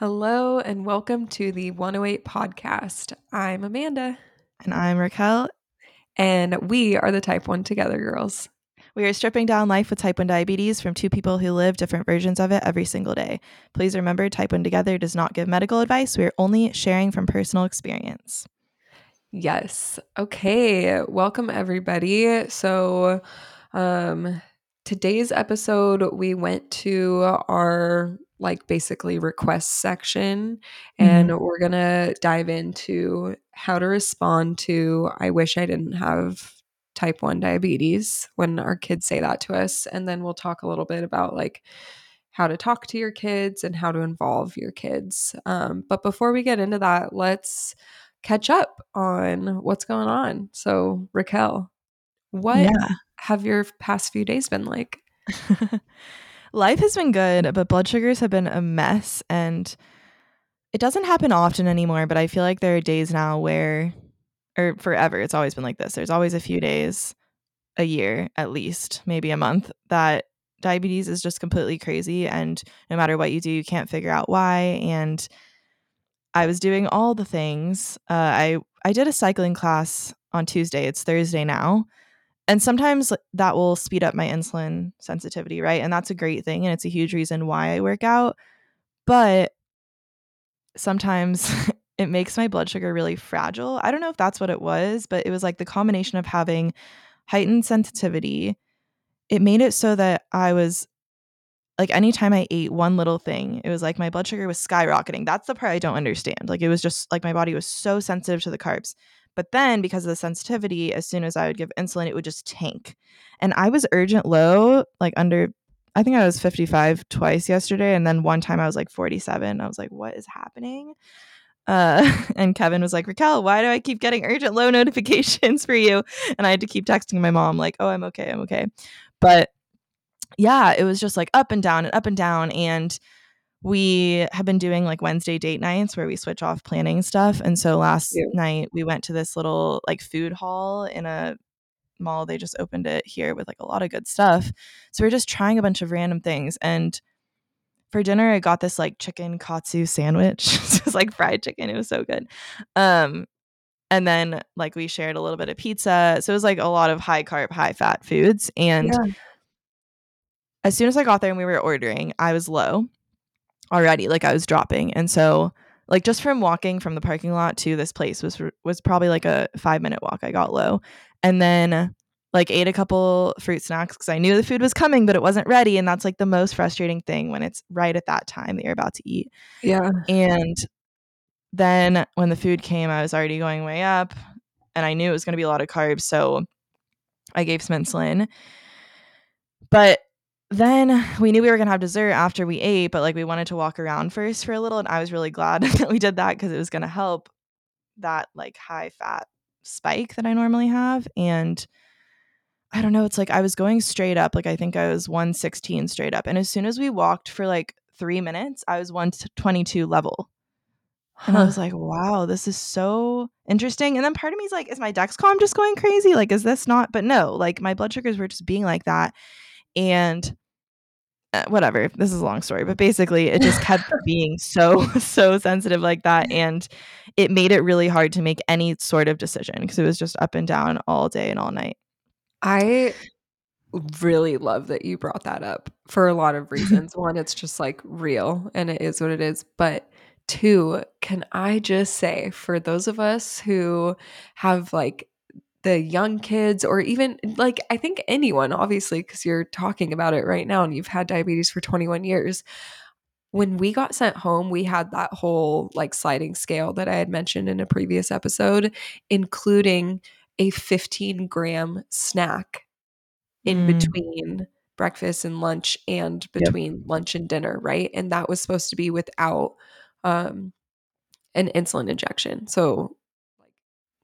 Hello and welcome to the 108 podcast. I'm Amanda And I'm Raquel. and we are the Type 1 Together girls. We are stripping down life with type 1 diabetes from two people who live different versions of it every single day. Please remember, Type 1 Together does not give medical advice. We are only sharing from personal experience. Yes. Okay. Welcome everybody. So, um today's episode we went to our like basically request section and we're going to dive into how to respond to I wish I didn't have type 1 diabetes when our kids say that to us and then we'll talk a little bit about like how to talk to your kids and how to involve your kids. Um, but before we get into that, let's catch up on what's going on. So, Raquel, what Yeah. have your past few days been like? Life has been good, but blood sugars have been a mess. And it doesn't happen often anymore, but I feel like there are days now where, or forever, it's always been like this. There's always a few days a year, at least, maybe a month, that diabetes is just completely crazy. And no matter what you do, you can't figure out why. And I was doing all the things. Uh, I I did a cycling class on Tuesday. It's Thursday now. And sometimes that will speed up my insulin sensitivity, right? And that's a great thing. And it's a huge reason why I work out. But sometimes it makes my blood sugar really fragile. I don't know if that's what it was, but it was like the combination of having heightened sensitivity. It made it so that I was like anytime I ate one little thing, it was like my blood sugar was skyrocketing. That's the part I don't understand. Like it was just like my body was so sensitive to the carbs. But then because of the sensitivity, as soon as I would give insulin, it would just tank. And I was urgent low, like under I think I was 55 twice yesterday and then one time I was like 47. I was like, "What is happening?" Uh, and Kevin was like, Raquel, why do I keep getting urgent low notifications for you? And I had to keep texting my mom, like, oh, I'm okay, I'm okay. But yeah, it was just like up and down and up and down. And we have been doing like Wednesday date nights where we switch off planning stuff. And so last Yeah. night we went to this little like food hall in a mall. They just opened it here with like a lot of good stuff. So we're just trying a bunch of random things. And for dinner, I got this like chicken katsu sandwich. it was like fried chicken. It was so good. Um, and then like we shared a little bit of pizza. So it was like a lot of high carb, high fat foods. And Yeah. as soon as I got there and we were ordering, I was low already. Like I was dropping. And so like just from walking from the parking lot to this place was was probably like a five minute walk. I got low. And then like ate a couple fruit snacks because I knew the food was coming, but it wasn't ready. And that's like the most frustrating thing when it's right at that time that you're about to eat. Yeah. And then when the food came, I was already going way up and I knew it was going to be a lot of carbs. So I gave some insulin. But then we knew we were going to have dessert after we ate, but like we wanted to walk around first for a little. And I was really glad that we did that because it was going to help that like high fat spike that I normally have. And I don't know, it's like I was going straight up. Like I think I was 116 straight up. And as soon as we walked for like three minutes, I was 122 level. And I was like, wow, this is so interesting. And then part of me is like, is my Dexcom just going crazy? Like, is this not? But no, like my blood sugars were just being like that. And uh, whatever, this is a long story, but basically it just kept being so, so sensitive like that. And it made it really hard to make any sort of decision because it was just up and down all day and all night. I really love that you brought that up for a lot of reasons. One, it's just like real and it is what it is. But two, can I just say for those of us who have like the young kids or even like I think anyone, obviously, because you're talking about it right now and you've had diabetes for 21 years. When we got sent home, we had that whole like sliding scale that I had mentioned in a previous episode, including a 15 gram snack in Mm. between breakfast and lunch and between lunch and dinner, right? And that was supposed to be without um an insulin injection. So like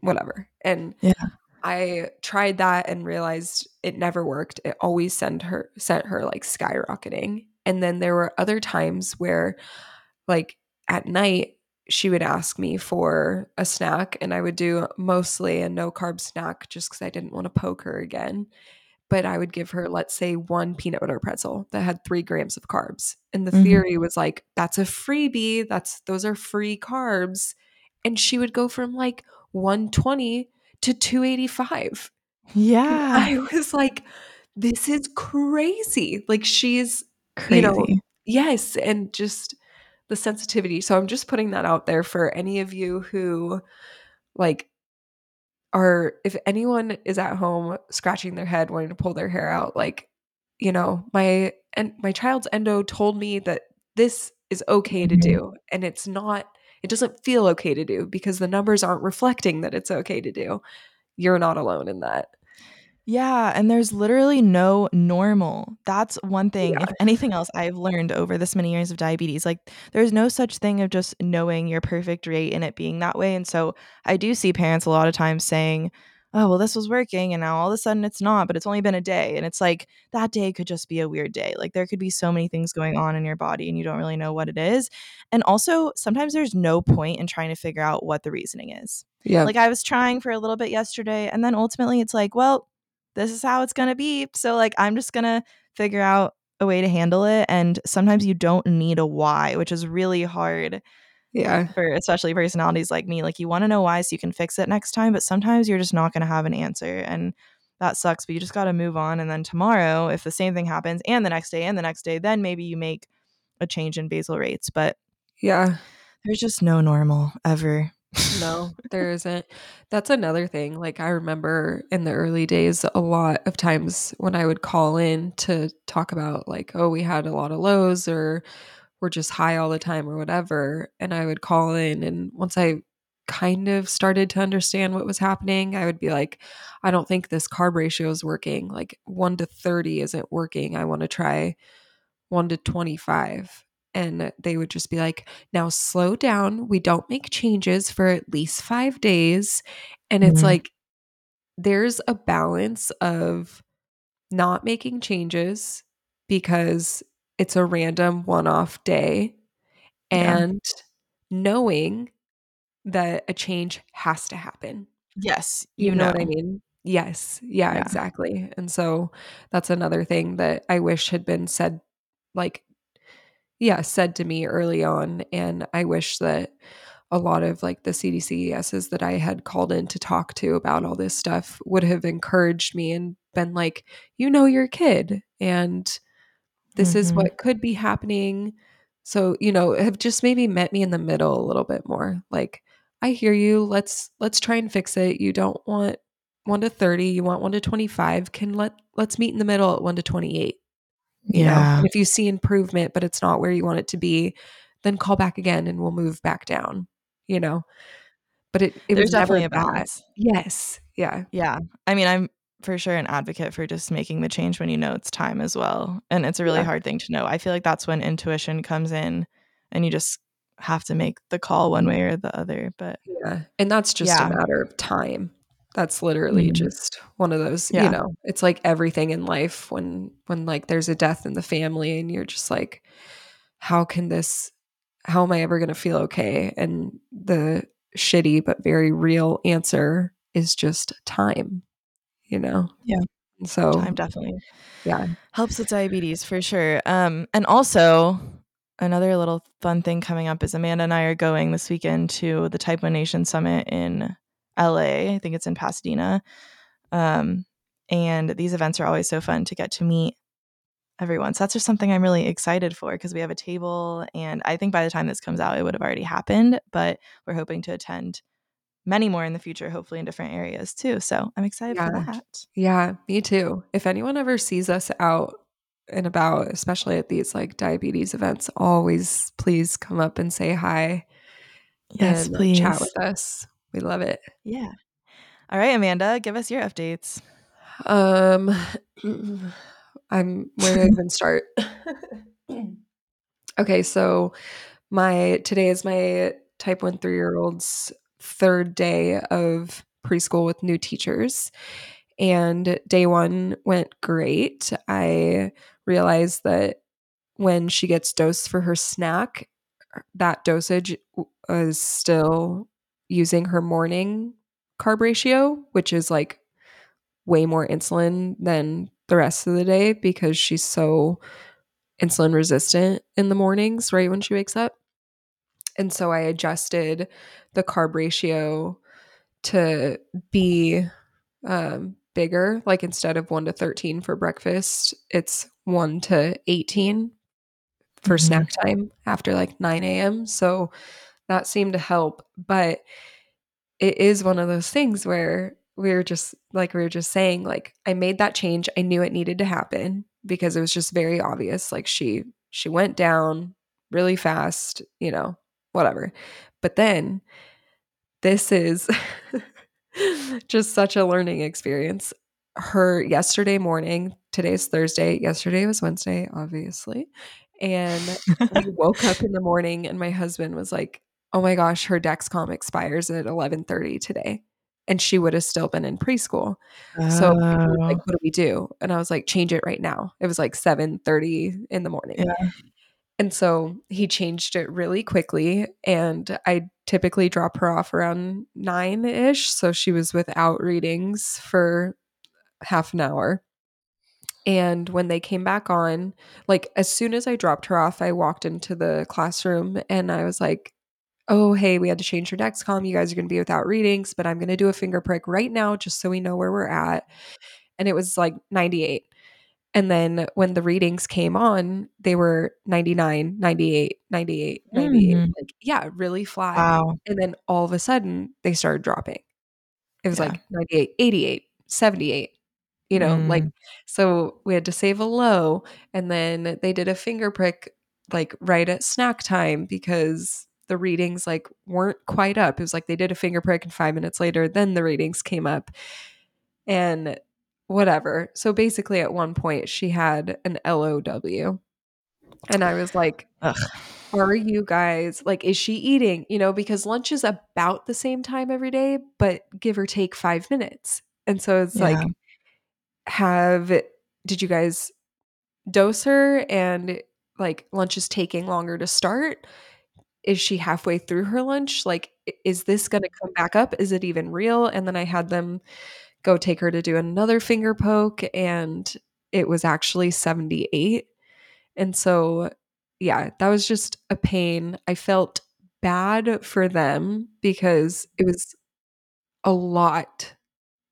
whatever. And Yeah. I tried that and realized it never worked. It always sent her sent her like skyrocketing. And then there were other times where like at night she would ask me for a snack and I would do mostly a no carb snack just cuz I didn't want to poke her again. but I would give her, let's say, one peanut butter pretzel that had three grams of carbs. And the Mhm. theory was like, that's a freebie. That's those are free carbs. And she would go from like 120 to 285. And Yeah. I was like, this is crazy. Like she's you know, yes, and just the sensitivity. So I'm just putting that out there for any of you who like are if anyone is at home scratching their head wanting to pull their hair out like you know my and my child's endo told me that this is okay to Mhm. do and it's not it doesn't feel okay to do because the numbers aren't reflecting that it's okay to do you're not alone in that Yeah, and there's literally no normal. That's one thing, Yeah. if anything else I've learned over this many years of diabetes. Like, there's no such thing of just knowing your perfect rate and it being that way. And so I do see parents a lot of times saying, oh, well, this was working and now all of a sudden it's not, but it's only been a day. And it's like that day could just be a weird day. Like, there could be so many things going on in your body and you don't really know what it is. And also, sometimes there's no point in trying to figure out what the reasoning is. yeah Like, I was trying for a little bit yesterday, and then ultimately it's like, well, this is how it's going to be. So, like, I'm just going to figure out a way to handle it. And sometimes you don't need a why, which is really hard yeah for especially personalities like me. Like, you want to know why so you can fix it next time, but sometimes you're just not going to have an answer. And that sucks, but you just got to move on. And then tomorrow, if the same thing happens, and the next day, and the next day, then maybe you make a change in basal rates. But yeah there's just no normal ever. no there isn't that's another thing like i remember in the early days a lot of times when i would call in to talk about like oh we had a lot of lows or we're just high all the time or whatever and i would call in and once i kind of started to understand what was happening i would be like i don't think this carb ratio is working. Like 1 to 30 isn't working. I want to try 1 to 25 and they would just be like now slow down. We don't make changes for at least 5 days. And it's Mhm. like there's a balance of not making changes because it's a random one-off day Yeah. and knowing that a change has to happen Yes, you, know, what I mean? Yes. Yeah, Yeah. exactly. And so that's another thing that I wish had been said like yeah, said to me early on and I wish that a lot of like the CDCESs that I had called in to talk to about all this stuff would have encouraged me and been like, you know your kid and this is Mhm. what could be happening. So, you know, have just maybe met me in the middle a little bit more. Like, I hear you. Let's let's try and fix it. You don't want 1 to 30, you want 1 to 25. Can let let's meet in the middle at 1 to 28. You Yeah. and if you see improvement but it's not where you want it to be, then call back again and we'll move back down, you know. But it it There's was never definitely a that. balance. Yes. Yeah. Yeah. I mean, I'm for sure an advocate for just making the change when you know it's time as well. And it's a really Yeah. hard thing to know. I feel like that's when intuition comes in and you just have to make the call one way or the other. But Yeah. And that's just Yeah. a matter of time. That's literally Mhm. just one of those, you know, it's like everything in life when when like there's a death in the family and you're just like how can this how am I ever going to feel okay? And the shitty but very real answer is just time, you know. Yeah. So time definitely yeah. helps with diabetes for sure. Um, and also another little fun thing coming up is Amanda and I are going this weekend to the Type 1 Nation Summit in LA. I think it's in Pasadena. Um, and these events are always so fun to get to meet everyone. So that's just something I'm really excited for because we have a table. And I think by the time this comes out, it would have already happened, but we're hoping to attend many more in the future, hopefully in different areas too. So I'm excited for that. Yeah, me too. If anyone ever sees us out and about, especially at these like diabetes events, always please come up and say hi Yes, please. chat with us. We love it. Yeah. All right, Amanda, give us your updates. Um I'm where do I even start? okay, so my today is my type 1 3-year-old's third day of preschool with new teachers. And day 1 went great. I realized that when she gets dosed for her snack, er, that dosage is still using her morning carb ratio, which is like way more insulin than the rest of the day because she's so insulin resistant in the mornings, right when she wakes up. And so I adjusted the carb ratio to be um, bigger. Like instead of 1 to 13 for breakfast, it's 1 to 18 for Mhm. snack time after like 9 a.m. So that seemed to help. But it is one of those things where we were just like we were just saying, like I made that change. I knew it needed to happen because it was just very obvious. Like she she went down really fast, you know, whatever. But then this is just such a learning experience. Her yesterday morning, today's Thursday, yesterday was Wednesday, obviously. And we woke up in the morning and my husband was like, "Oh my gosh, her Dexcom expires at 11:30 today." And she would have still been in preschool. So like, Oh, "What do we do?" And I was like, "Change it right now." It was like 7:30 in the morning. yeah. And so he changed it really quickly. And I typically drop her off around nine ish. So she was without readings for half an hour. And when they came back on, like as soon as I dropped her off, I walked into the classroom and I was like, oh, hey, we had to change her Dexcom. You guys are going to be without readings, but I'm going to do a finger prick right now just so we know where we're at. And it was like 98. And then when the readings came on, they were 99, 98, 98, 98. Mhm. Like, yeah, really flat. Wow. And then all of a sudden, they started dropping. It was Yeah. like 98, 88, 78, you know, like, Mm. so we had to save a low. And then they did a finger prick like right at snack time because the readings like weren't quite up. It was like they did a finger prick and five minutes later, then the readings came up. And whatever. So basically, at one point, she had an LOW. And I was like, Ugh. are you guys like, is she eating? You know, because lunch is about the same time every day, but give or take five minutes. And so it's like, have, did you guys dose her and like lunch is taking longer to start? Is she halfway through her lunch? Like, is this going to come back up? Is it even real? And then I had them go take her to do another finger poke and it was actually 78 and so yeah that was just a pain. I felt bad for them because it was a lot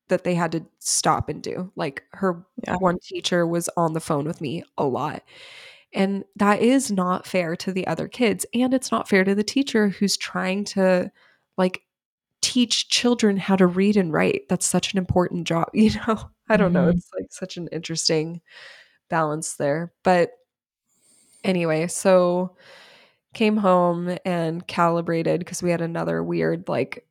that they had to stop and do. Like her Yeah. one teacher was on the phone with me a lot. And that is not fair to the other kids and it's not fair to the teacher who's trying to like teach children how to read and write. That's such an important job, you know? I don't know. Mhm. It's like such an interesting balance there. But anyway, so came home and calibrated because we had another weird, like,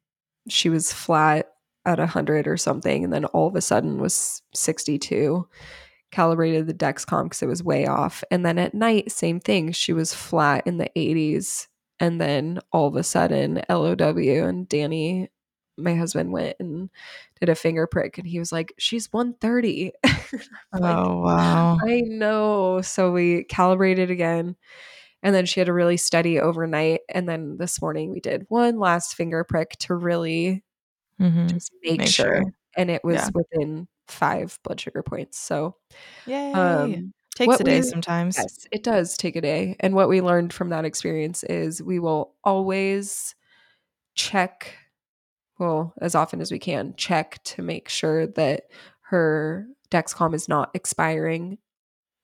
she was flat at 100 or something. And then all of a sudden was 62. Calibrated the Dexcom because it was way off. And then at night, same thing. She was flat in the 80s. And then all of a sudden, LOW and Danny my husband went and did a finger prick and he was like she's 130 I'm like Oh, wow. i know so we calibrated again and then she had a really steady overnight and then this morning we did one last finger prick to really Mhm. just make, Make sure. sure. and it was Yeah. within five blood sugar points so Yay. um Takes what a day we- sometimes. Yes, it does take a day. And what we learned from that experience is we will always check, well, as often as we can, check to make sure that her Dexcom is not expiring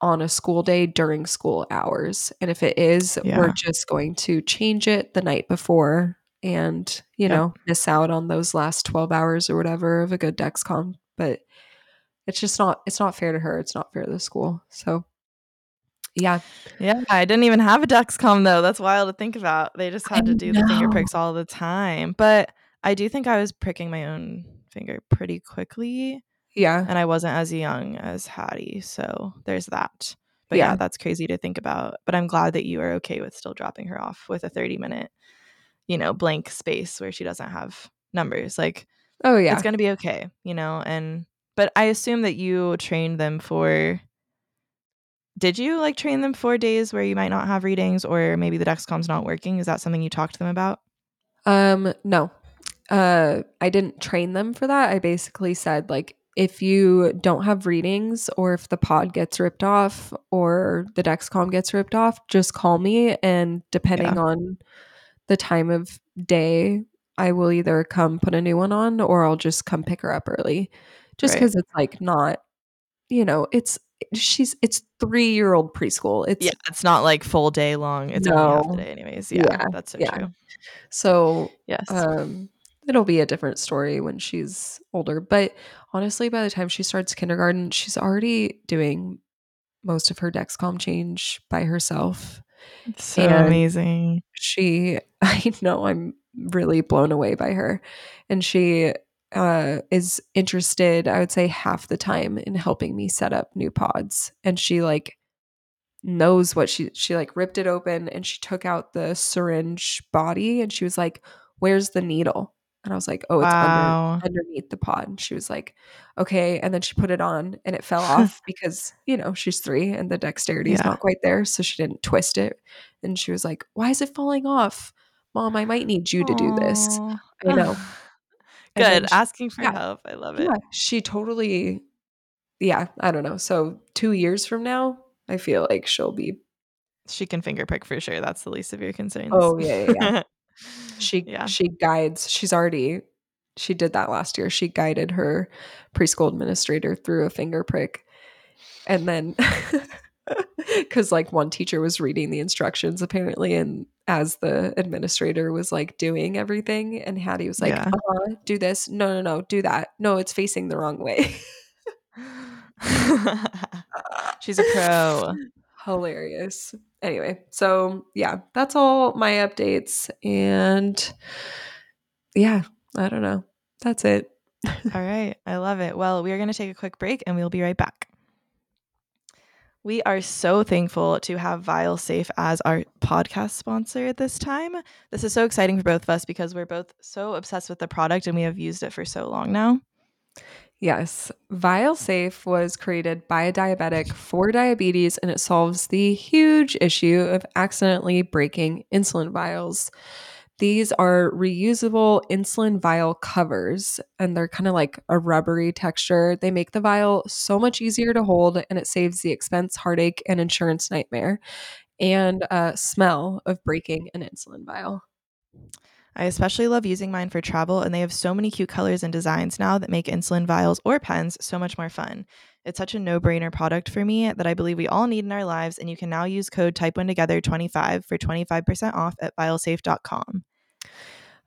on a school day during school hours. And if it is, Yeah. we're just going to change it the night before and, you Yep. know, miss out on those last 12 hours or whatever of a good Dexcom. But it's just not it's not fair to her. It's not fair to the school. So yeah. Yeah, I didn't even have a Dexcom though. That's wild to think about. They just I had to do the finger pricks all the time. But I do think I was pricking my own finger pretty quickly, Yeah. and I wasn't as young as Hattie, so there's that. But yeah. Yeah. that's crazy to think about. But I'm glad that you are okay with still dropping her off with a 30 minute, you know, blank space where she doesn't have numbers. Like Oh yeah. it's gonna be okay, you know. And but I assume that you trained them for. Did you like train them for days where you might not have readings, or maybe the Dexcom's not working? Is that something you talked to them about? Um no. Uh I didn't train them for that. I basically said like if you don't have readings or if the pod gets ripped off or the Dexcom gets ripped off, just call me. And depending Yeah. on the time of day, I will either come put a new one on or I'll just come pick her up early. Just Right. because it's like not, you know, it's she's it's three year old preschool. It's Yeah, it's not like full day long. It's only half No. the day, anyways. Yeah, Yeah, that's so yeah. true. so Yes. um it'll be a different story when she's older but honestly by the time she starts kindergarten she's already doing most of her dexcom change by herself It's so and- amazing. she i know i'm really blown away by her and she uh is interested i would say half the time in helping me set up new pods. And she like knows what she she like ripped it open and she took out the syringe body and she was like where's the needle? And i was like oh it's under underneath the pod. And she was like okay. And then she put it on and it fell off because you know she's three and the dexterity is Yeah. not quite there so she didn't twist it. And she was like why is it falling off? Mom i might need you to do this. I know. Good. she- Asking for yeah. help. I love it. yeah she totally yeah i don't know so two years from now i feel like she'll be She can finger prick for sure. That's the least of your concerns. Oh, yeah, yeah, yeah. she Yeah. she guides she's already she did that last year she guided her preschool administrator through a finger prick and then because like one teacher was reading the instructions apparently and as the administrator was like doing everything and hattie was like Yeah. uh-huh, do this no no no do that no it's facing the wrong way She's a pro. hilarious anyway so yeah that's all my updates and yeah i don't know that's it All right. I love it. Well, we are going to take a quick break and we'll be right back. We are so thankful to have Vial Safe as our podcast sponsor this time. This is so exciting for both of us because we're both so obsessed with the product and we have used it for so long now. Yes, Vial Safe was created by a diabetic for diabetes and it solves the huge issue of accidentally breaking insulin vials. These are reusable insulin vial covers and they're kind of like a rubbery texture. They make the vial so much easier to hold and it saves the expense, heartache, and insurance nightmare and uh, smell of breaking an insulin vial. I especially love using mine for travel, and they have so many cute colors and designs now that make insulin vials or pens so much more fun. It's such a no brainer product for me that I believe we all need in our lives, and you can now use code Type One Together 25 for 25% off at vialsafe.com.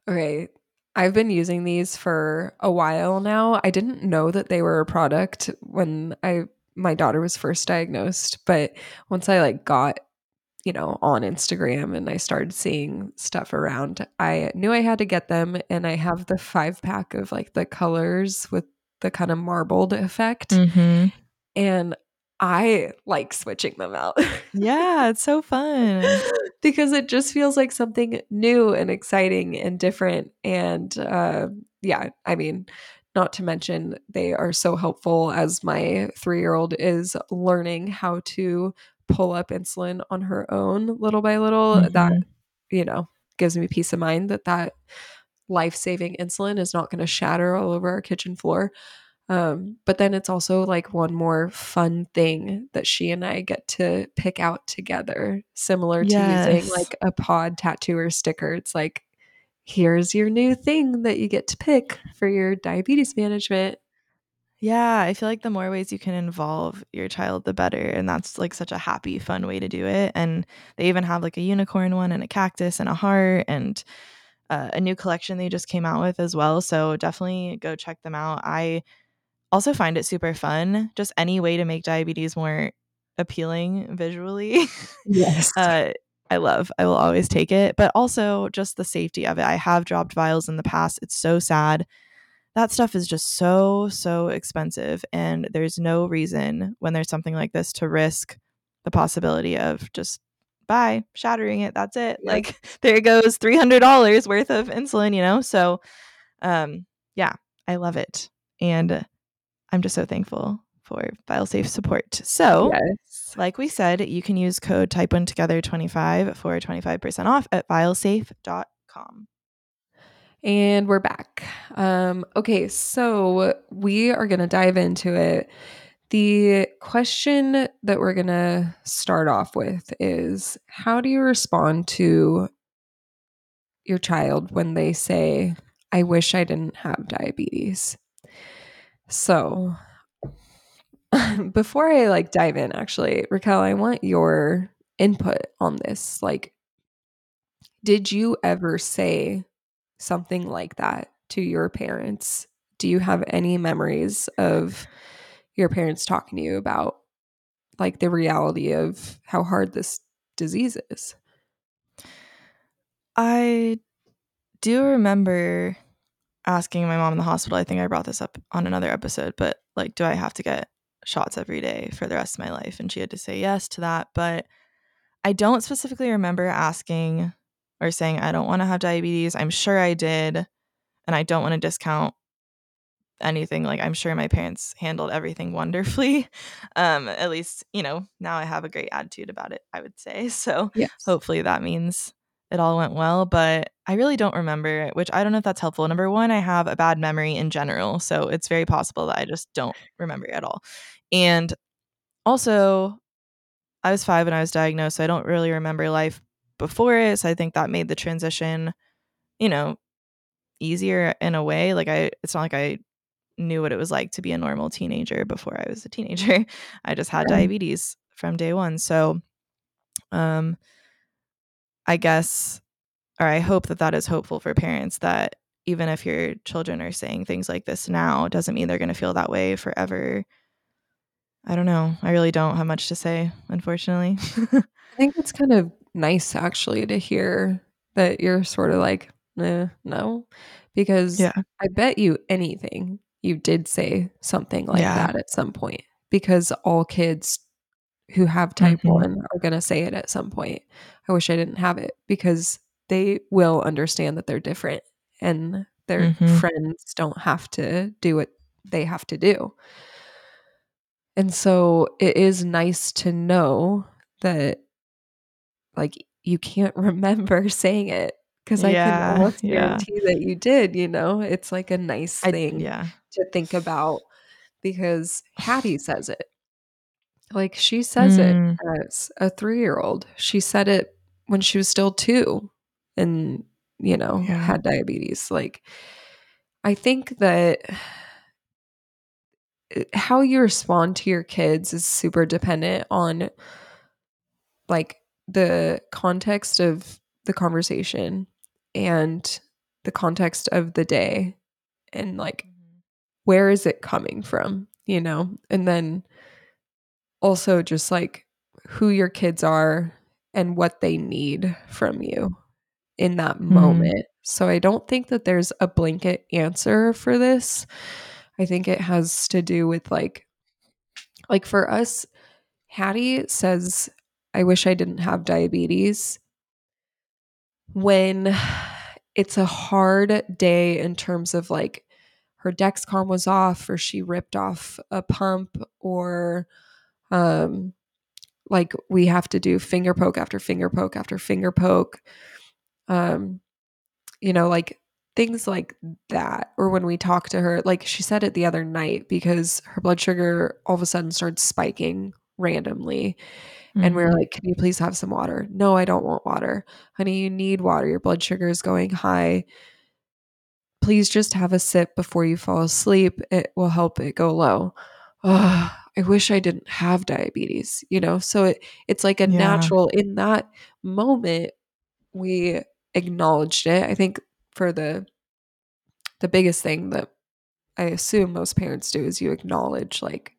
Okay. I've been using these for a while now. I didn't know that they were a product when I my daughter was first diagnosed, but once I like got, you know, on Instagram and I started seeing stuff around, I knew I had to get them and I have the 5 pack of like the colors with the kind of marbled effect Mm-hmm. and I like switching them out. Yeah, it's so fun. because it just feels like something new and exciting and different and uh, yeah i mean not to mention they are so helpful as my three-year-old is learning how to pull up insulin on her own little by little that Mhm. you know gives me peace of mind that that life-saving insulin is not going to shatter all over our kitchen floor um, but then it's also like one more fun thing that she and I get to pick out together, similar to Yes. using like a pod tattoo or sticker. It's like, here's your new thing that you get to pick for your diabetes management. Yeah, I feel like the more ways you can involve your child, the better. And that's like such a happy, fun way to do it. And they even have like a unicorn one and a cactus and a heart and uh, a new collection they just came out with as well. So definitely go check them out. I also find it super fun. Just any way to make diabetes more appealing visually. Yes. uh, I love. I will always take it, but also just the safety of it. I have dropped vials in the past. It's so sad. That stuff is just so so expensive, and there's no reason when there's something like this to risk the possibility of just bye shattering it. That's it. Like there goes three hundred dollars worth of insulin. You know. So, um, yeah, I love it, and I'm just so thankful for Vial Safe support. So. yes. Like we said, you can use code type one together 25 for 25% off at vialsafe.com. And we're back. Um, okay, so we are going to dive into it. The question that we're going to start off with is How do you respond to your child when they say, I wish I didn't have diabetes? So, before I like dive in, actually, Raquel, I want your input on this. Like, did you ever say something like that to your parents? Do you have any memories of your parents talking to you about like the reality of how hard this disease is? I do remember asking my mom in the hospital. I think I brought this up on another episode, but like, do I have to get shots every day for the rest of my life? And she had to say yes to that. But I don't specifically remember asking or saying, I don't want to have diabetes. I'm sure I did. And I don't want to discount anything. Like, I'm sure my parents handled everything wonderfully. Um, at least, you know, now I have a great attitude about it, I would say. So Yes. hopefully that means it all went well. But I really don't remember, which I don't know if that's helpful. Number one, I have a bad memory in general. So it's very possible that I just don't remember at all. And also, I was five when I was diagnosed, so I don't really remember life before it. So I think that made the transition, you know, easier in a way. Like I it's not like I knew what it was like to be a normal teenager before I was a teenager. I just had diabetes from day one. So um I guess or I hope that that is hopeful for parents that even if your children are saying things like this now, doesn't mean they're going to feel that way forever. I don't know. I really don't have much to say, unfortunately. I think it's kind of nice actually to hear that you're sort of like, eh, no, because yeah. I bet you anything you did say something like Yeah. that at some point because all kids who have type Mhm. 1 are going to say it at some point. I wish I didn't have it because they will understand that they're different and their Mhm. friends don't have to do what they have to do. And so it is nice to know that like you can't remember saying it because I can Yeah, almost yeah. guarantee that you did, you know? It's like a nice I thing yeah. to think about because Hattie says it. Like she says it Mm. as a 3-year-old. She said it when she was still 2 and, you know, Yeah. had diabetes. Like I think that uh, how you respond to your kids is super dependent on like the context of the conversation and the context of the day and like where is it coming from, you know? And then also just like who your kids are and what they need from you in that Mhm. moment. So I don't think that there's a blanket answer for this. I think it has to do with like like for us Hattie says I wish I didn't have diabetes when it's a hard day in terms of like her Dexcom was off or she ripped off a pump or um like we have to do finger poke after finger poke after finger poke. Um you know like things like that or when we talk to her like she said it the other night because her blood sugar all of a sudden started spiking randomly. And we were Mhm. like can you please have some water? No i don't want water. Honey you need water. Your blood sugar is going high. Please just have a sip before you fall asleep. It will help it go low. Ugh, i wish i didn't have diabetes you know? So it it's like a Yeah. natural in that moment we acknowledged it. I think for the the biggest thing that i assume most parents do is you acknowledge like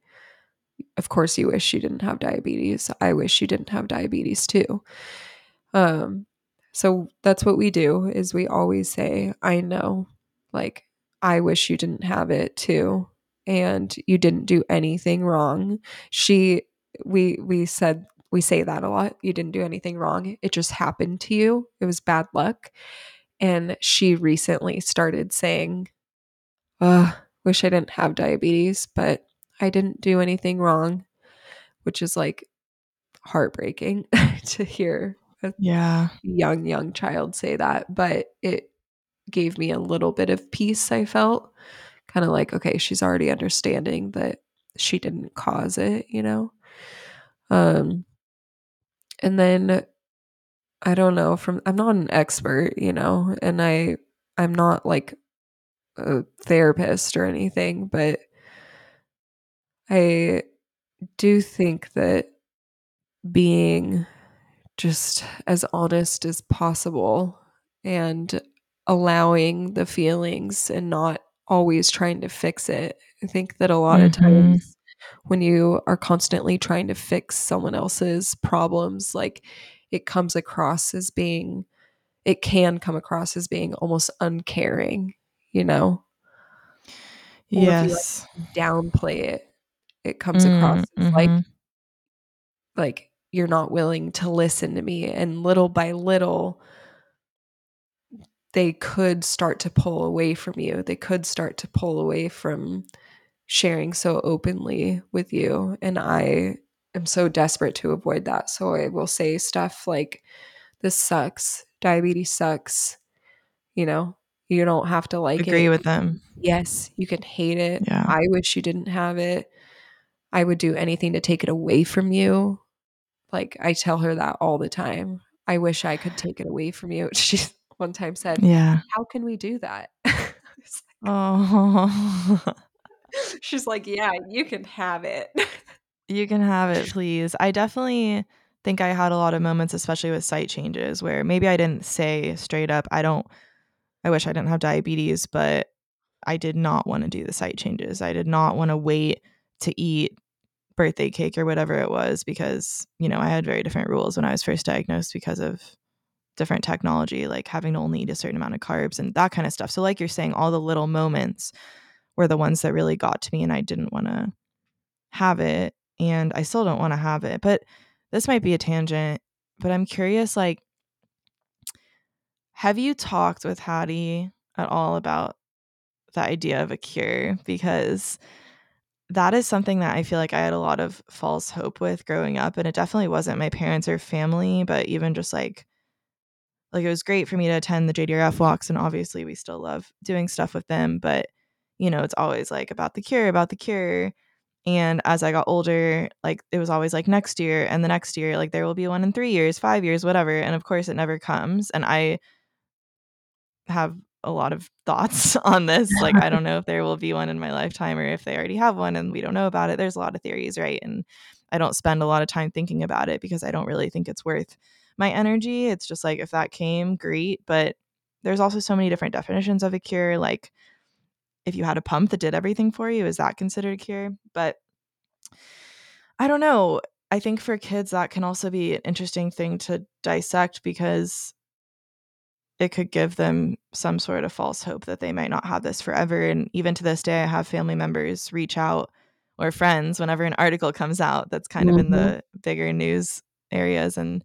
of course you wish you didn't have diabetes. I wish you didn't have diabetes too. Um so that's what we do is we always say i know like i wish you didn't have it too and you didn't do anything wrong she we we said we say that a lot you didn't do anything wrong it just happened to you it was bad luck and she recently started saying uh wish i didn't have diabetes but i didn't do anything wrong which is like heartbreaking to hear a Yeah. young young child say that but it gave me a little bit of peace, I felt. Kind of like, okay, she's already understanding that she didn't cause it, you know? Um and then I don't know from I'm not an expert, you know, and I I'm not like a therapist or anything, but I do think that being just as honest as possible and allowing the feelings and not always trying to fix it. I think that a lot of Mhm. times when you are constantly trying to fix someone else's problems, like it comes across as being, it can come across as being almost uncaring, you know? Or if you Yes. like downplay it, it comes across Mm, as like, mhm. like you're not willing to listen to me. And little by little, they could start to pull away from you. They could start to pull away from sharing so openly with you. And I am so desperate to avoid that. So I will say stuff like, this sucks. Diabetes sucks. You know, you don't have to like Agree it. with them. Yes, you can hate it. Yeah. I wish you didn't have it. I would do anything to take it away from you. Like I tell her that all the time. I wish I could take it away from you. She one time said, Yeah. "How can we do that?" It's Oh. She's like, "Yeah, you can have it." You can have it, please. I definitely think I had a lot of moments, especially with site changes, where maybe I didn't say straight up, I don't, I wish I didn't have diabetes, but I did not want to do the site changes. I did not want to wait to eat birthday cake or whatever it was because, you know, I had very different rules when I was first diagnosed because of different technology, like having to only eat a certain amount of carbs and that kind of stuff. So, like you're saying, all the little moments were the ones that really got to me, and I didn't want to have it and I still don't want to have it. But this might be a tangent, but I'm curious like have you talked with Hattie at all about the idea of a cure because that is something that I feel like I had a lot of false hope with growing up and it definitely wasn't my parents or family, but even just like like it was great for me to attend the JDRF walks and obviously we still love doing stuff with them, but you know, it's always like about the cure, about the cure. And as I got older, like it was always like next year and the next year, like there will be one in three years, five years, whatever. And of course, it never comes. And I have a lot of thoughts on this. Like, I don't know if there will be one in my lifetime or if they already have one and we don't know about it. There's a lot of theories, right? And I don't spend a lot of time thinking about it because I don't really think it's worth my energy. It's just like if that came, great. But there's also so many different definitions of a cure. Like, if you had a pump that did everything for you, is that considered a cure? But I don't know. I think for kids, that can also be an interesting thing to dissect because it could give them some sort of false hope that they might not have this forever. And even to this day, I have family members reach out or friends whenever an article comes out that's kind of in mm-hmm. the bigger news areas and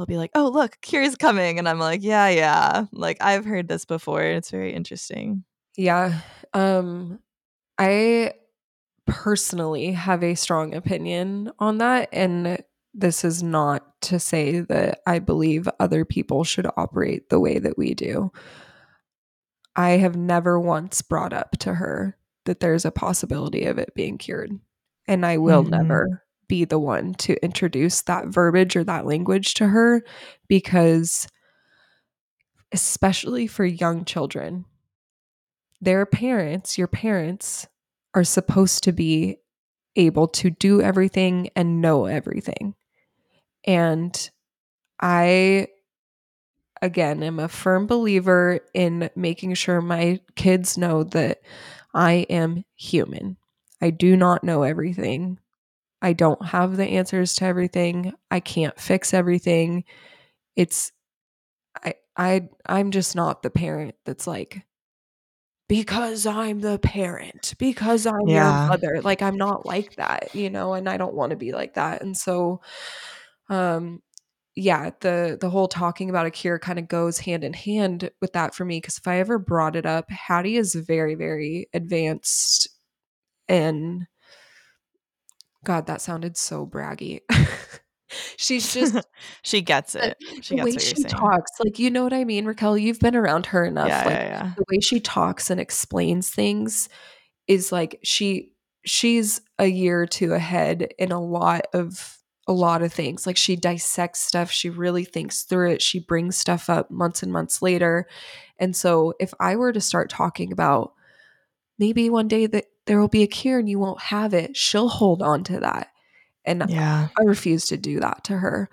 they'll be like, oh, look, cure's coming. And I'm like, yeah, yeah. Like I've heard this before. It's very interesting. Yeah. Um I personally have a strong opinion on that and this is not to say that I believe other people should operate the way that we do. I have never once brought up to her that there's a possibility of it being cured. And I will Mhm. never be the one to introduce that verbiage or that language to her because, especially for young children, their parents, your parents, are supposed to be able to do everything and know everything. And I, again, am a firm believer in making sure my kids know that I am human. I do not know everything. I don't have the answers to everything. I can't fix everything. It's I I I'm just not the parent that's like because I'm the parent, because I'm Yeah. your mother. Like I'm not like that, you know, and I don't want to be like that. And so um yeah, the the whole talking about a cure kind of goes hand in hand with that for me because if I ever brought it up, Hattie is very very advanced and God, that sounded so braggy. She's just she gets it. She the gets way what she saying. talks, like you know what I mean, Raquel. You've been around her enough. Yeah, like yeah, yeah. the way she talks and explains things is like she she's a year or two ahead in a lot of a lot of things. Like she dissects stuff, she really thinks through it, she brings stuff up months and months later. And so if I were to start talking about maybe one day that there will be a cure and you won't have it, she'll hold on to that. And Yeah. I refuse to do that to her.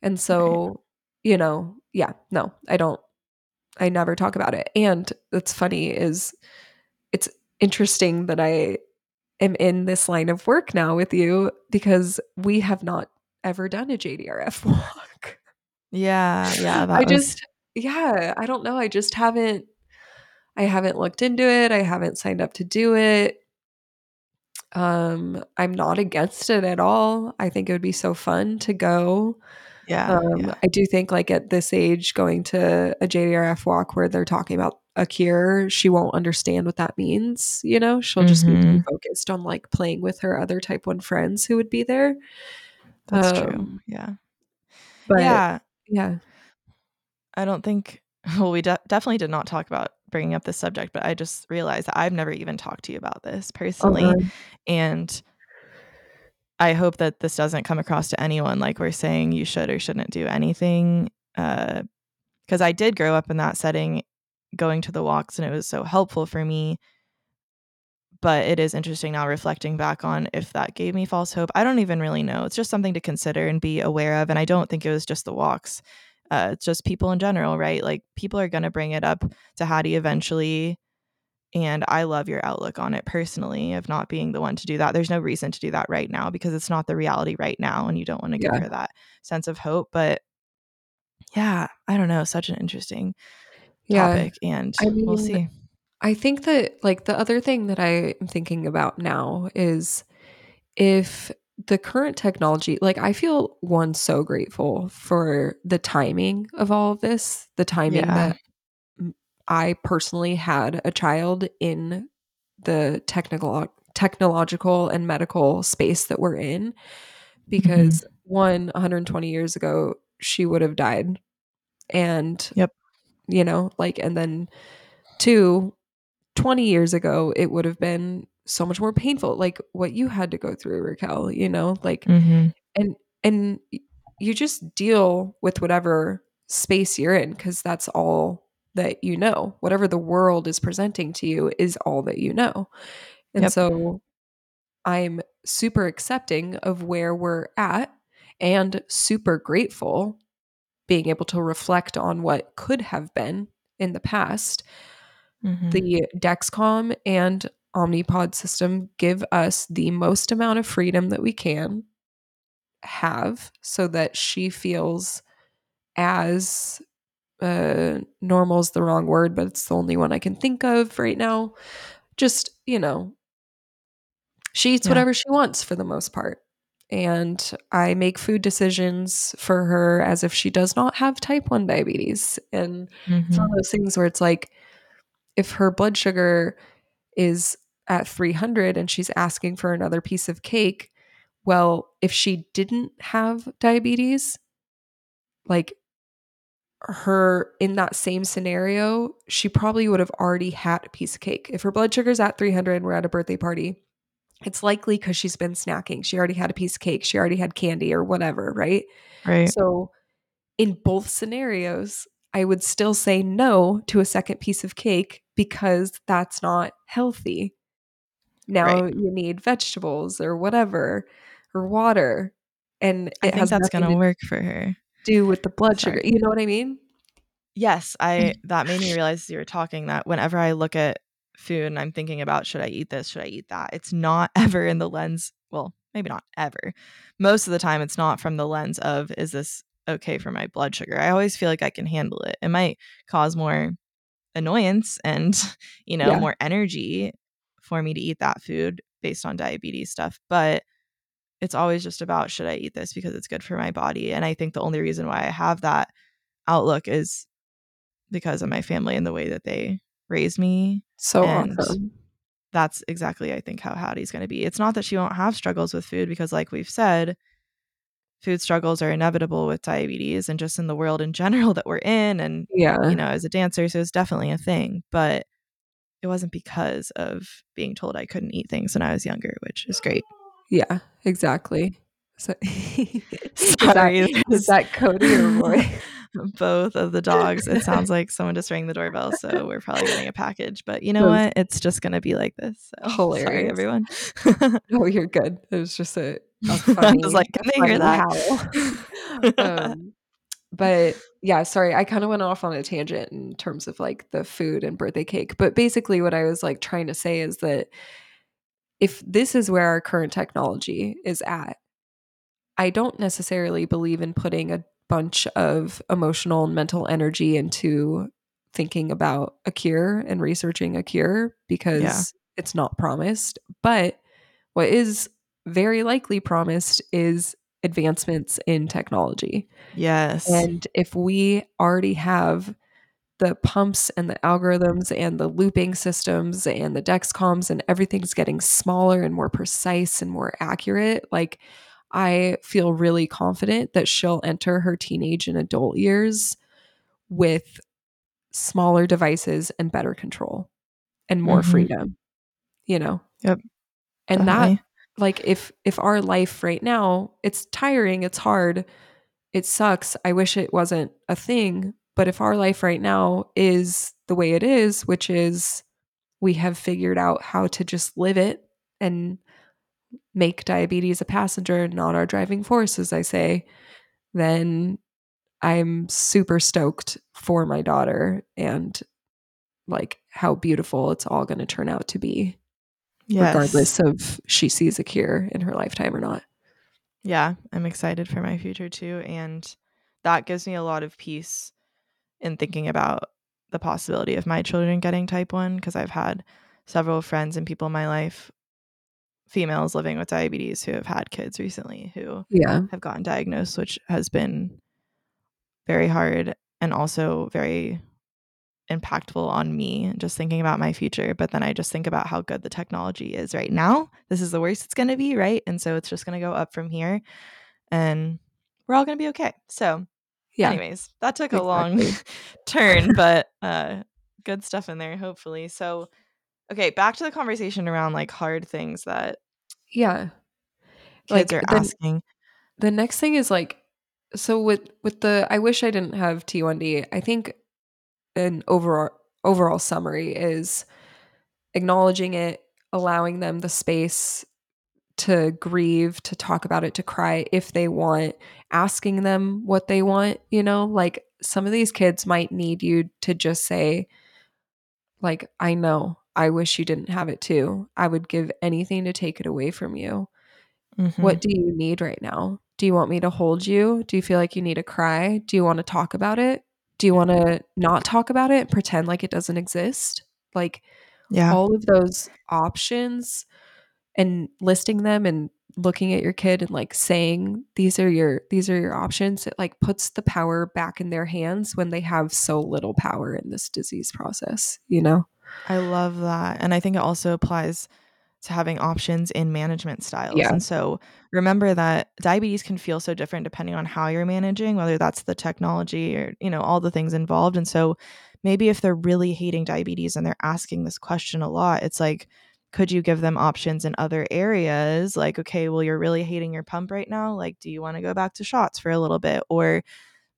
And so, you know, yeah, no, I don't I never talk about it. And it's funny is it's interesting that I am in this line of work now with you because we have not ever done a JDRF walk. Yeah, yeah. I was just yeah, I don't know. I just haven't I haven't looked into it. I haven't signed up to do it. Um, I'm not against it at all. I think it would be so fun to go. yeah, Um, yeah. I do think like at this age, going to a JDRF walk where they're talking about a cure, she won't understand what that means. You know, she'll just be too Mhm. focused on like playing with her other type one friends who would be there. That's true. Um, Yeah. But yeah. yeah, I don't think well, we de- definitely did not talk about bringing up this subject, but I just realized that I've never even talked to you about this personally. uh-huh. And I hope that this doesn't come across to anyone like we're saying you should or shouldn't do anything. Because I did grow up in that setting, going to the walks, and it was so helpful for me. But it is interesting now reflecting back on if that gave me false hope. I don't even really know. It's just something to consider and be aware of. And I don't think it was just the walks. Uh, it's just people in general, right? Like people are going to bring it up to Hattie eventually. And I love your outlook on it personally of not being the one to do that. There's no reason to do that right now because it's not the reality right now. And you don't want to give her that sense of hope. But yeah, I don't know. Such an interesting yeah. topic. And I we'll see. I think that like the other thing that I am thinking about now is if the current technology, like I feel one so grateful for the timing of all of this, the timing Yeah. that I personally had a child in the technical technological and medical space that we're in mm-hmm. because one 120 years ago she would have died and Yep. you know like and then two 20 years ago it would have been so much more painful like what you had to go through Raquel you know like hmm and and you just deal with whatever space you're in because that's all that you know. Whatever the world is presenting to you is all that you know. And Yep. so i'm super accepting of where we're at and super grateful being able to reflect on what could have been in the past hmm the Dexcom and Omnipod system give us the most amount of freedom that we can have so that she feels as uh normal is the wrong word but it's the only one i can think of right now. Just you know she eats Yeah. whatever she wants for the most part. And i make food decisions for her as if she does not have type 1 diabetes. And it's hmm one of those things where it's like if her blood sugar is at 300 and she's asking for another piece of cake well if she didn't have diabetes like her in that same scenario she probably would have already had a piece of cake if her blood sugar's at 300 and we're at a birthday party it's likely because she's been snacking she already had a piece of cake she already had candy or whatever right Right. so, in both scenarios, I would still say no to a second piece of cake because that's not healthy. Now Right. you need vegetables or whatever or water. And it I think has that's going to work for her. do with the blood sugar. You know what I mean? Yes, I that made me realize as you were talking that whenever I look at food and I'm thinking about should I eat this, should I eat that, it's not ever in the lens, well, maybe not ever. Most of the time it's not from the lens of is this okay for my blood sugar? I always feel like I can handle it. It might cause more annoyance and, you know, Yeah. more energy for me to eat that food based on diabetes stuff, but it's always just about should I eat this because it's good for my body? And I think the only reason why I have that outlook is because of my family and the way that they raised me. So And- awesome. That's exactly, I think, how Hattie's going to be. It's not that she won't have struggles with food because, like we've said, food struggles are inevitable with diabetes and just in the world in general that we're in and Yeah. you know as a dancer so it's definitely a thing but it wasn't because of being told i couldn't eat things when i was younger which is great Yeah, exactly. So is that, is that Cody or Roy? both of the dogs it sounds like someone just rang the doorbell so we're probably getting a package but you know what it's just gonna be like this so sorry Hilarious. everyone no, you're good. It was just a, a i funny, was like can they hear that howl. um, but yeah, sorry, I kind of went off on a tangent in terms of like the food and birthday cake. But basically, what I was like trying to say is that if this is where our current technology is at, I don't necessarily believe in putting a bunch of emotional and mental energy into thinking about a cure and researching a cure because Yeah. it's not promised. But what is very likely promised is advancements in technology. yes And if we already have the pumps and the algorithms and the looping systems and the Dexcoms and everything's getting smaller and more precise and more accurate, like I feel really confident that she'll enter her teenage and adult years with smaller devices and better control and more Mhm. freedom, you know? Yep, And that definitely. Like if if our life right now it's tiring it's hard it sucks i wish it wasn't a thing. But if our life right now is the way it is which is we have figured out how to just live it and make diabetes a passenger not our driving force as i say then i'm super stoked for my daughter and like how beautiful it's all going to turn out to be yes. regardless of she sees a cure in her lifetime or not. yeah i'm excited for my future too and that gives me a lot of peace in thinking about the possibility of my children getting type 1 because i've had several friends and people in my life females living with diabetes who have had kids recently who Yeah. have gotten diagnosed which has been very hard and also very impactful on me just thinking about my future but then i just think about how good the technology is right now this is the worst it's going to be right and so it's just going to go up from here and we're all going to be okay so Yeah. anyways that took a long turn but uh good stuff in there hopefully so okay back to the conversation around like hard things that Yeah. kids Like, are the- asking The next thing is like so with with the I wish I didn't have T1D. I think an overall overall summary is acknowledging it, allowing them the space to grieve, to talk about it, to cry if they want, asking them what they want, you know? Like some of these kids might need you to just say like I know. I wish you didn't have it too. I would give anything to take it away from you. Mhm. What do you need right now? Do you want me to hold you? Do you feel like you need to cry? Do you want to talk about it? Do you want to not talk about it and pretend like it doesn't exist? Like yeah all of those options and listing them and looking at your kid and like saying these are your these are your options it like puts the power back in their hands when they have so little power in this disease process you know I love that. And I think it also applies to having options in management styles. Yeah. And so remember that diabetes can feel so different depending on how you're managing, whether that's the technology or, you know, all the things involved. And so maybe if they're really hating diabetes and they're asking this question a lot, it's like, could you give them options in other areas? Like, okay, well, you're really hating your pump right now. Like, do you want to go back to shots for a little bit? Or,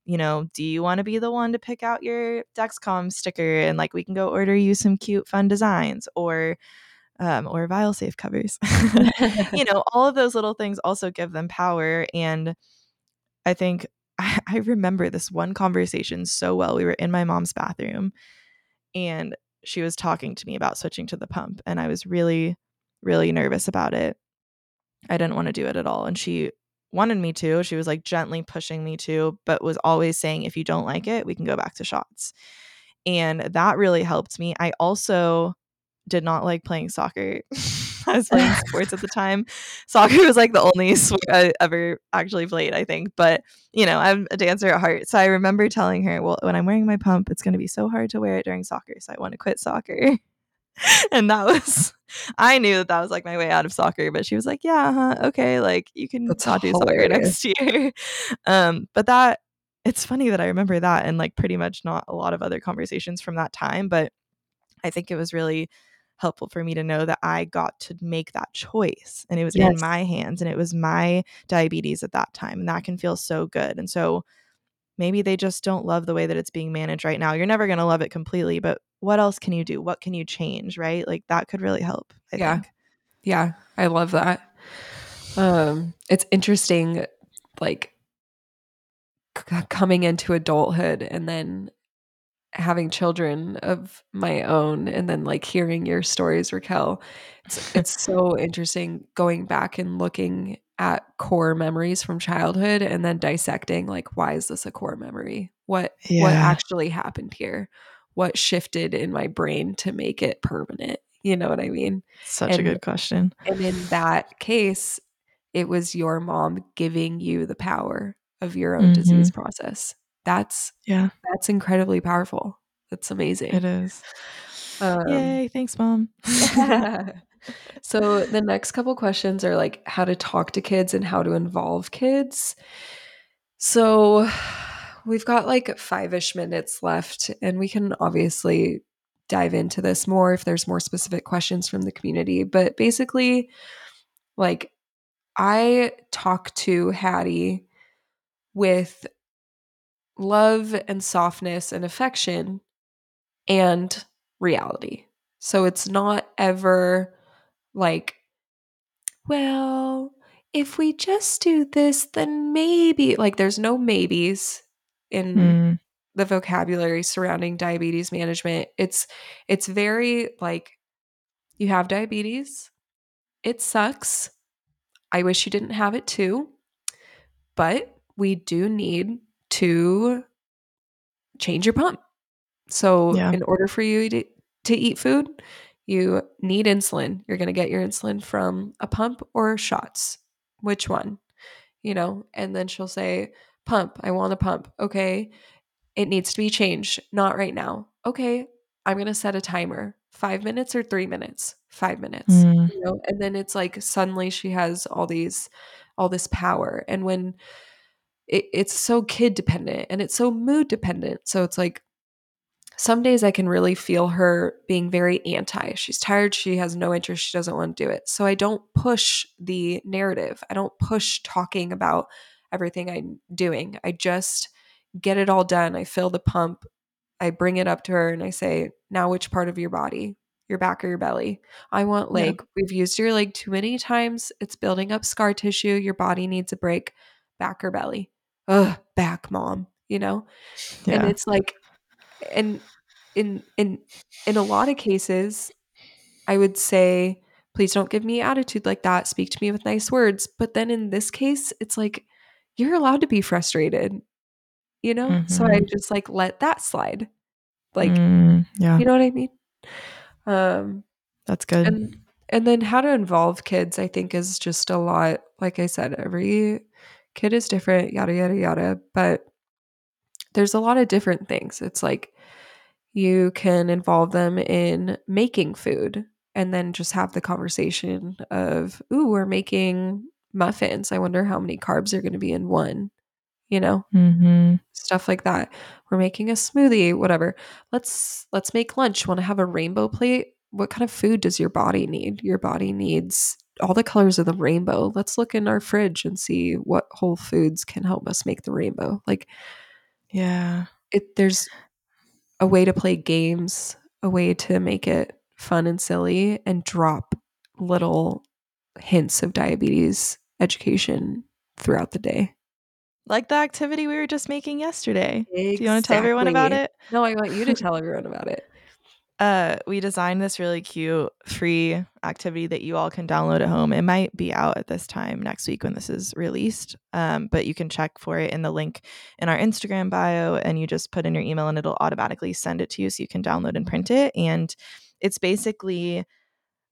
you know, do you want to be the one to pick out your Dexcom sticker and like we can go order you some cute, fun designs or, um, or vial safe covers? you know, all of those little things also give them power. And I think I, I remember this one conversation so well. We were in my mom's bathroom and she was talking to me about switching to the pump. And I was really, really nervous about it. I didn't want to do it at all. And she wanted me to. She was like gently pushing me to, but was always saying, if you don't like it, we can go back to shots. And that really helped me. I also did not like playing soccer. I was playing sports at the time. Soccer was like the only sport I ever actually played, I think. But, you know, I'm a dancer at heart. So I remember telling her, well, when I'm wearing my pump, it's going to be so hard to wear it during soccer. So I want to quit soccer. and that was I knew that that was like my way out of soccer, but she was like, "Yeah, uh-huh, okay, like you can That's not do soccer next year." Um, but that it's funny that I remember that and like pretty much not a lot of other conversations from that time, but I think it was really helpful for me to know that I got to make that choice and it was in my hands and it was my diabetes at that time and that can feel so good. And so maybe they just don't love the way that it's being managed right now. You're never going to love it completely, but what else can you do? What can you change, right? Like that could really help, I Yeah. think. Yeah, I love that. Um, it's interesting, like c- coming into adulthood and then having children of my own, and then like hearing your stories, Raquel. It's it's so interesting going back and looking at core memories from childhood, and then dissecting like why is this a core memory? What what actually happened here? What shifted in my brain to make it permanent? You know what I mean? Such a good question. And in that case, it was your mom giving you the power of your own disease mm-hmm. process. That's Yeah, that's incredibly powerful. That's amazing. it is. Um, Yay, thanks, mom. so the next couple questions are like how to talk to kids and how to involve kids. So we've got like five-ish minutes left, and we can obviously dive into this more if there's more specific questions from the community. But basically, like I talk to Hattie with love and softness and affection and reality. So it's not ever like, well, if we just do this, then maybe, like, there's no maybes in Mm, the vocabulary surrounding diabetes management. It's it's very like you have diabetes. It sucks. I wish you didn't have it too. But we do need to change your pump. So Yeah. in order for you to, to eat food, you need insulin. You're going to get your insulin from a pump or shots. Which one? You know, and then she'll say, "Pump, I want a pump." Okay. It needs to be changed. Not right now. Okay. I'm going to set a timer. 5 minutes or 3 minutes? 5 minutes. Mm. You know, and then it's like suddenly she has all these all this power and when it, it's so kid dependent and it's so mood dependent. So it's like some days I can really feel her being very anti. She's tired. She has no interest. She doesn't want to do it. So I don't push the narrative. I don't push talking about everything I'm doing. I just get it all done. I fill the pump. I bring it up to her and I say, now which part of your body? Your back or your belly? I want Yeah. leg. We've used your leg too many times. It's building up scar tissue. Your body needs a break. Back or belly? Ugh, back, mom. You know? and it's like and in in in a lot of cases i would say please don't give me attitude like that speak to me with nice words but then in this case it's like you're allowed to be frustrated you know so i Mhm. just like let that slide like Mm, yeah, you know what i mean um that's good. and and then how to involve kids i think is just a lot like i said every kid is different yada yada yada but there's a lot of different things. It's like you can involve them in making food and then just have the conversation of ooh we're making muffins. I wonder how many carbs are going to be in one you know? Hmm stuff like that. We're making a smoothie whatever. Let's let's make lunch. Want to have a rainbow plate? What kind of food does your body need? Your body needs all the colors of the rainbow let's look in our fridge and see what whole foods can help us make the rainbow like Yeah. it there's a way to play games a way to make it fun and silly and drop little hints of diabetes education throughout the day Like the activity we were just making yesterday. Do you want to tell everyone about it? no i want you to tell everyone about it Uh, we designed this really cute free activity that you all can download at home. It might be out at this time next week when this is released, um, but you can check for it in the link in our Instagram bio, and you just put in your email, and it'll automatically send it to you, so you can download and print it. And it's basically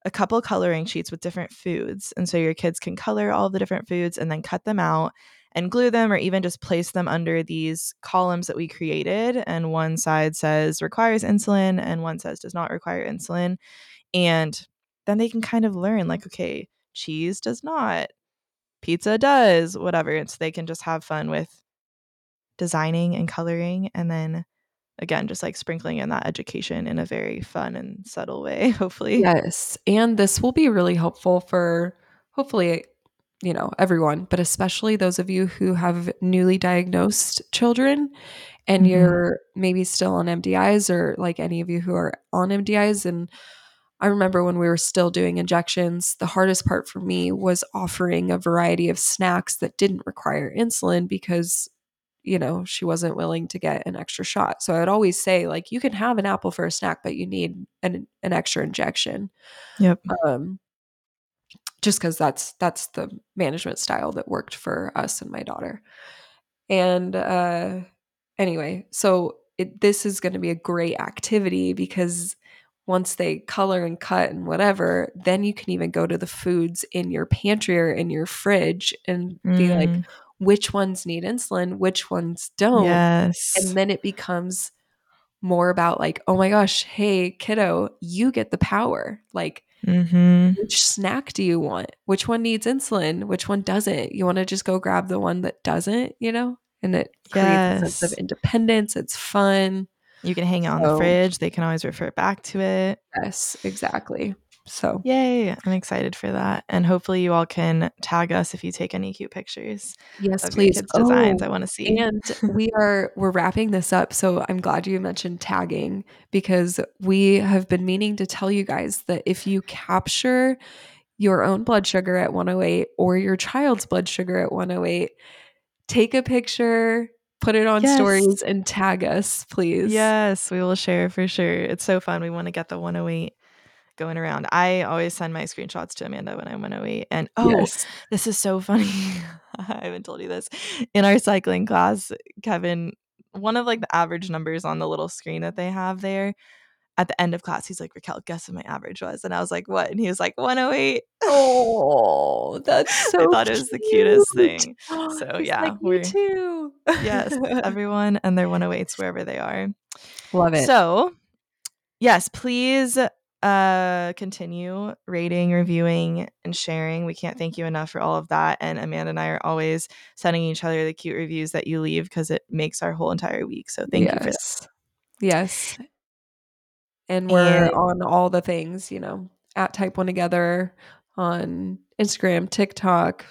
a couple coloring sheets with different foods, and so your kids can color all the different foods and then cut them out. And glue them or even just place them under these columns that we created. And one side says requires insulin and one says does not require insulin. And then they can kind of learn like, okay, cheese does not, pizza does, whatever. And so they can just have fun with designing and coloring and then again just like sprinkling in that education in a very fun and subtle way hopefully yes and this will be really helpful for hopefully you know everyone but especially those of you who have newly diagnosed children and mm-hmm. you're maybe still on MDIs or like any of you who are on MDIs and I remember when we were still doing injections, the hardest part for me was offering a variety of snacks that didn't require insulin because you know, she wasn't willing to get an extra shot. So I'd always say, like, you can have an apple for a snack, but you need an an extra injection. Yep. Um, just because that's that's the management style that worked for us and my daughter. And uh, anyway, so it, this is going to be a great activity because once they color and cut and whatever, then you can even go to the foods in your pantry or in your fridge and mm. be like, mm which ones need insulin, which ones don't. Yes. And then it becomes more about like, oh my gosh, hey, kiddo, you get the power. Like, mm-hmm. which snack do you want? Which one needs insulin? Which one doesn't? You want to just go grab the one that doesn't, you know? And it creates yes. a sense of independence. It's fun. You can hang it on so, the fridge. They can always refer back to it. Yes, exactly. So, yay, I'm excited for that. And hopefully, you all can tag us if you take any cute pictures. Yes, please. Oh, designs I want to see. And we are we're wrapping this up, so I'm glad you mentioned tagging because we have been meaning to tell you guys that if you capture your own blood sugar at 108 or your child's blood sugar at 108, take a picture, put it on yes. stories and tag us, please. Yes, we will share for sure. It's so fun. We want to get the 108 going around. I always send my screenshots to Amanda when I'm 108. And oh, yes. this is so funny. I haven't told you this. In our cycling class, Kevin, one of like the average numbers on the little screen that they have there, at the end of class, he's like, Raquel, guess what my average was? And I was like, what? And he was like, 108. Oh, oh that's so I thought it was the cutest thing. So he's yeah, like, we're too. yes, everyone and their 108s wherever they are. Love it. So yes, please uh continue rating reviewing and sharing. We can't thank you enough for all of that and amanda and i are always sending each other the cute reviews that you leave because it makes our whole entire week so thank yes. you for that. Yes. And we're and, on all the things you know at type one together on instagram tiktok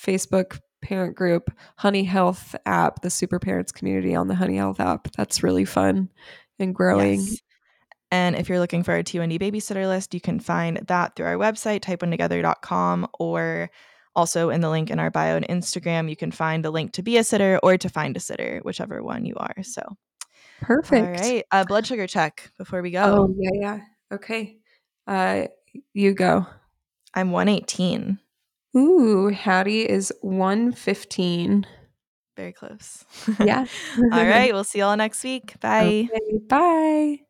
facebook parent group honey health app the super parents community on the honey health app. That's really fun and growing. Yes. And if you're looking for our T1D babysitter list, you can find that through our website, type1together.com, or also in the link in our bio and Instagram, you can find the link to be a sitter or to find a sitter, whichever one you are. So perfect. All right. Uh, blood sugar check before we go. Oh, yeah, yeah. Okay. Uh, you go. I'm 118. Ooh, Hattie is 115. Very close. Yeah. all right. We'll see y'all next week. Bye. Okay, bye.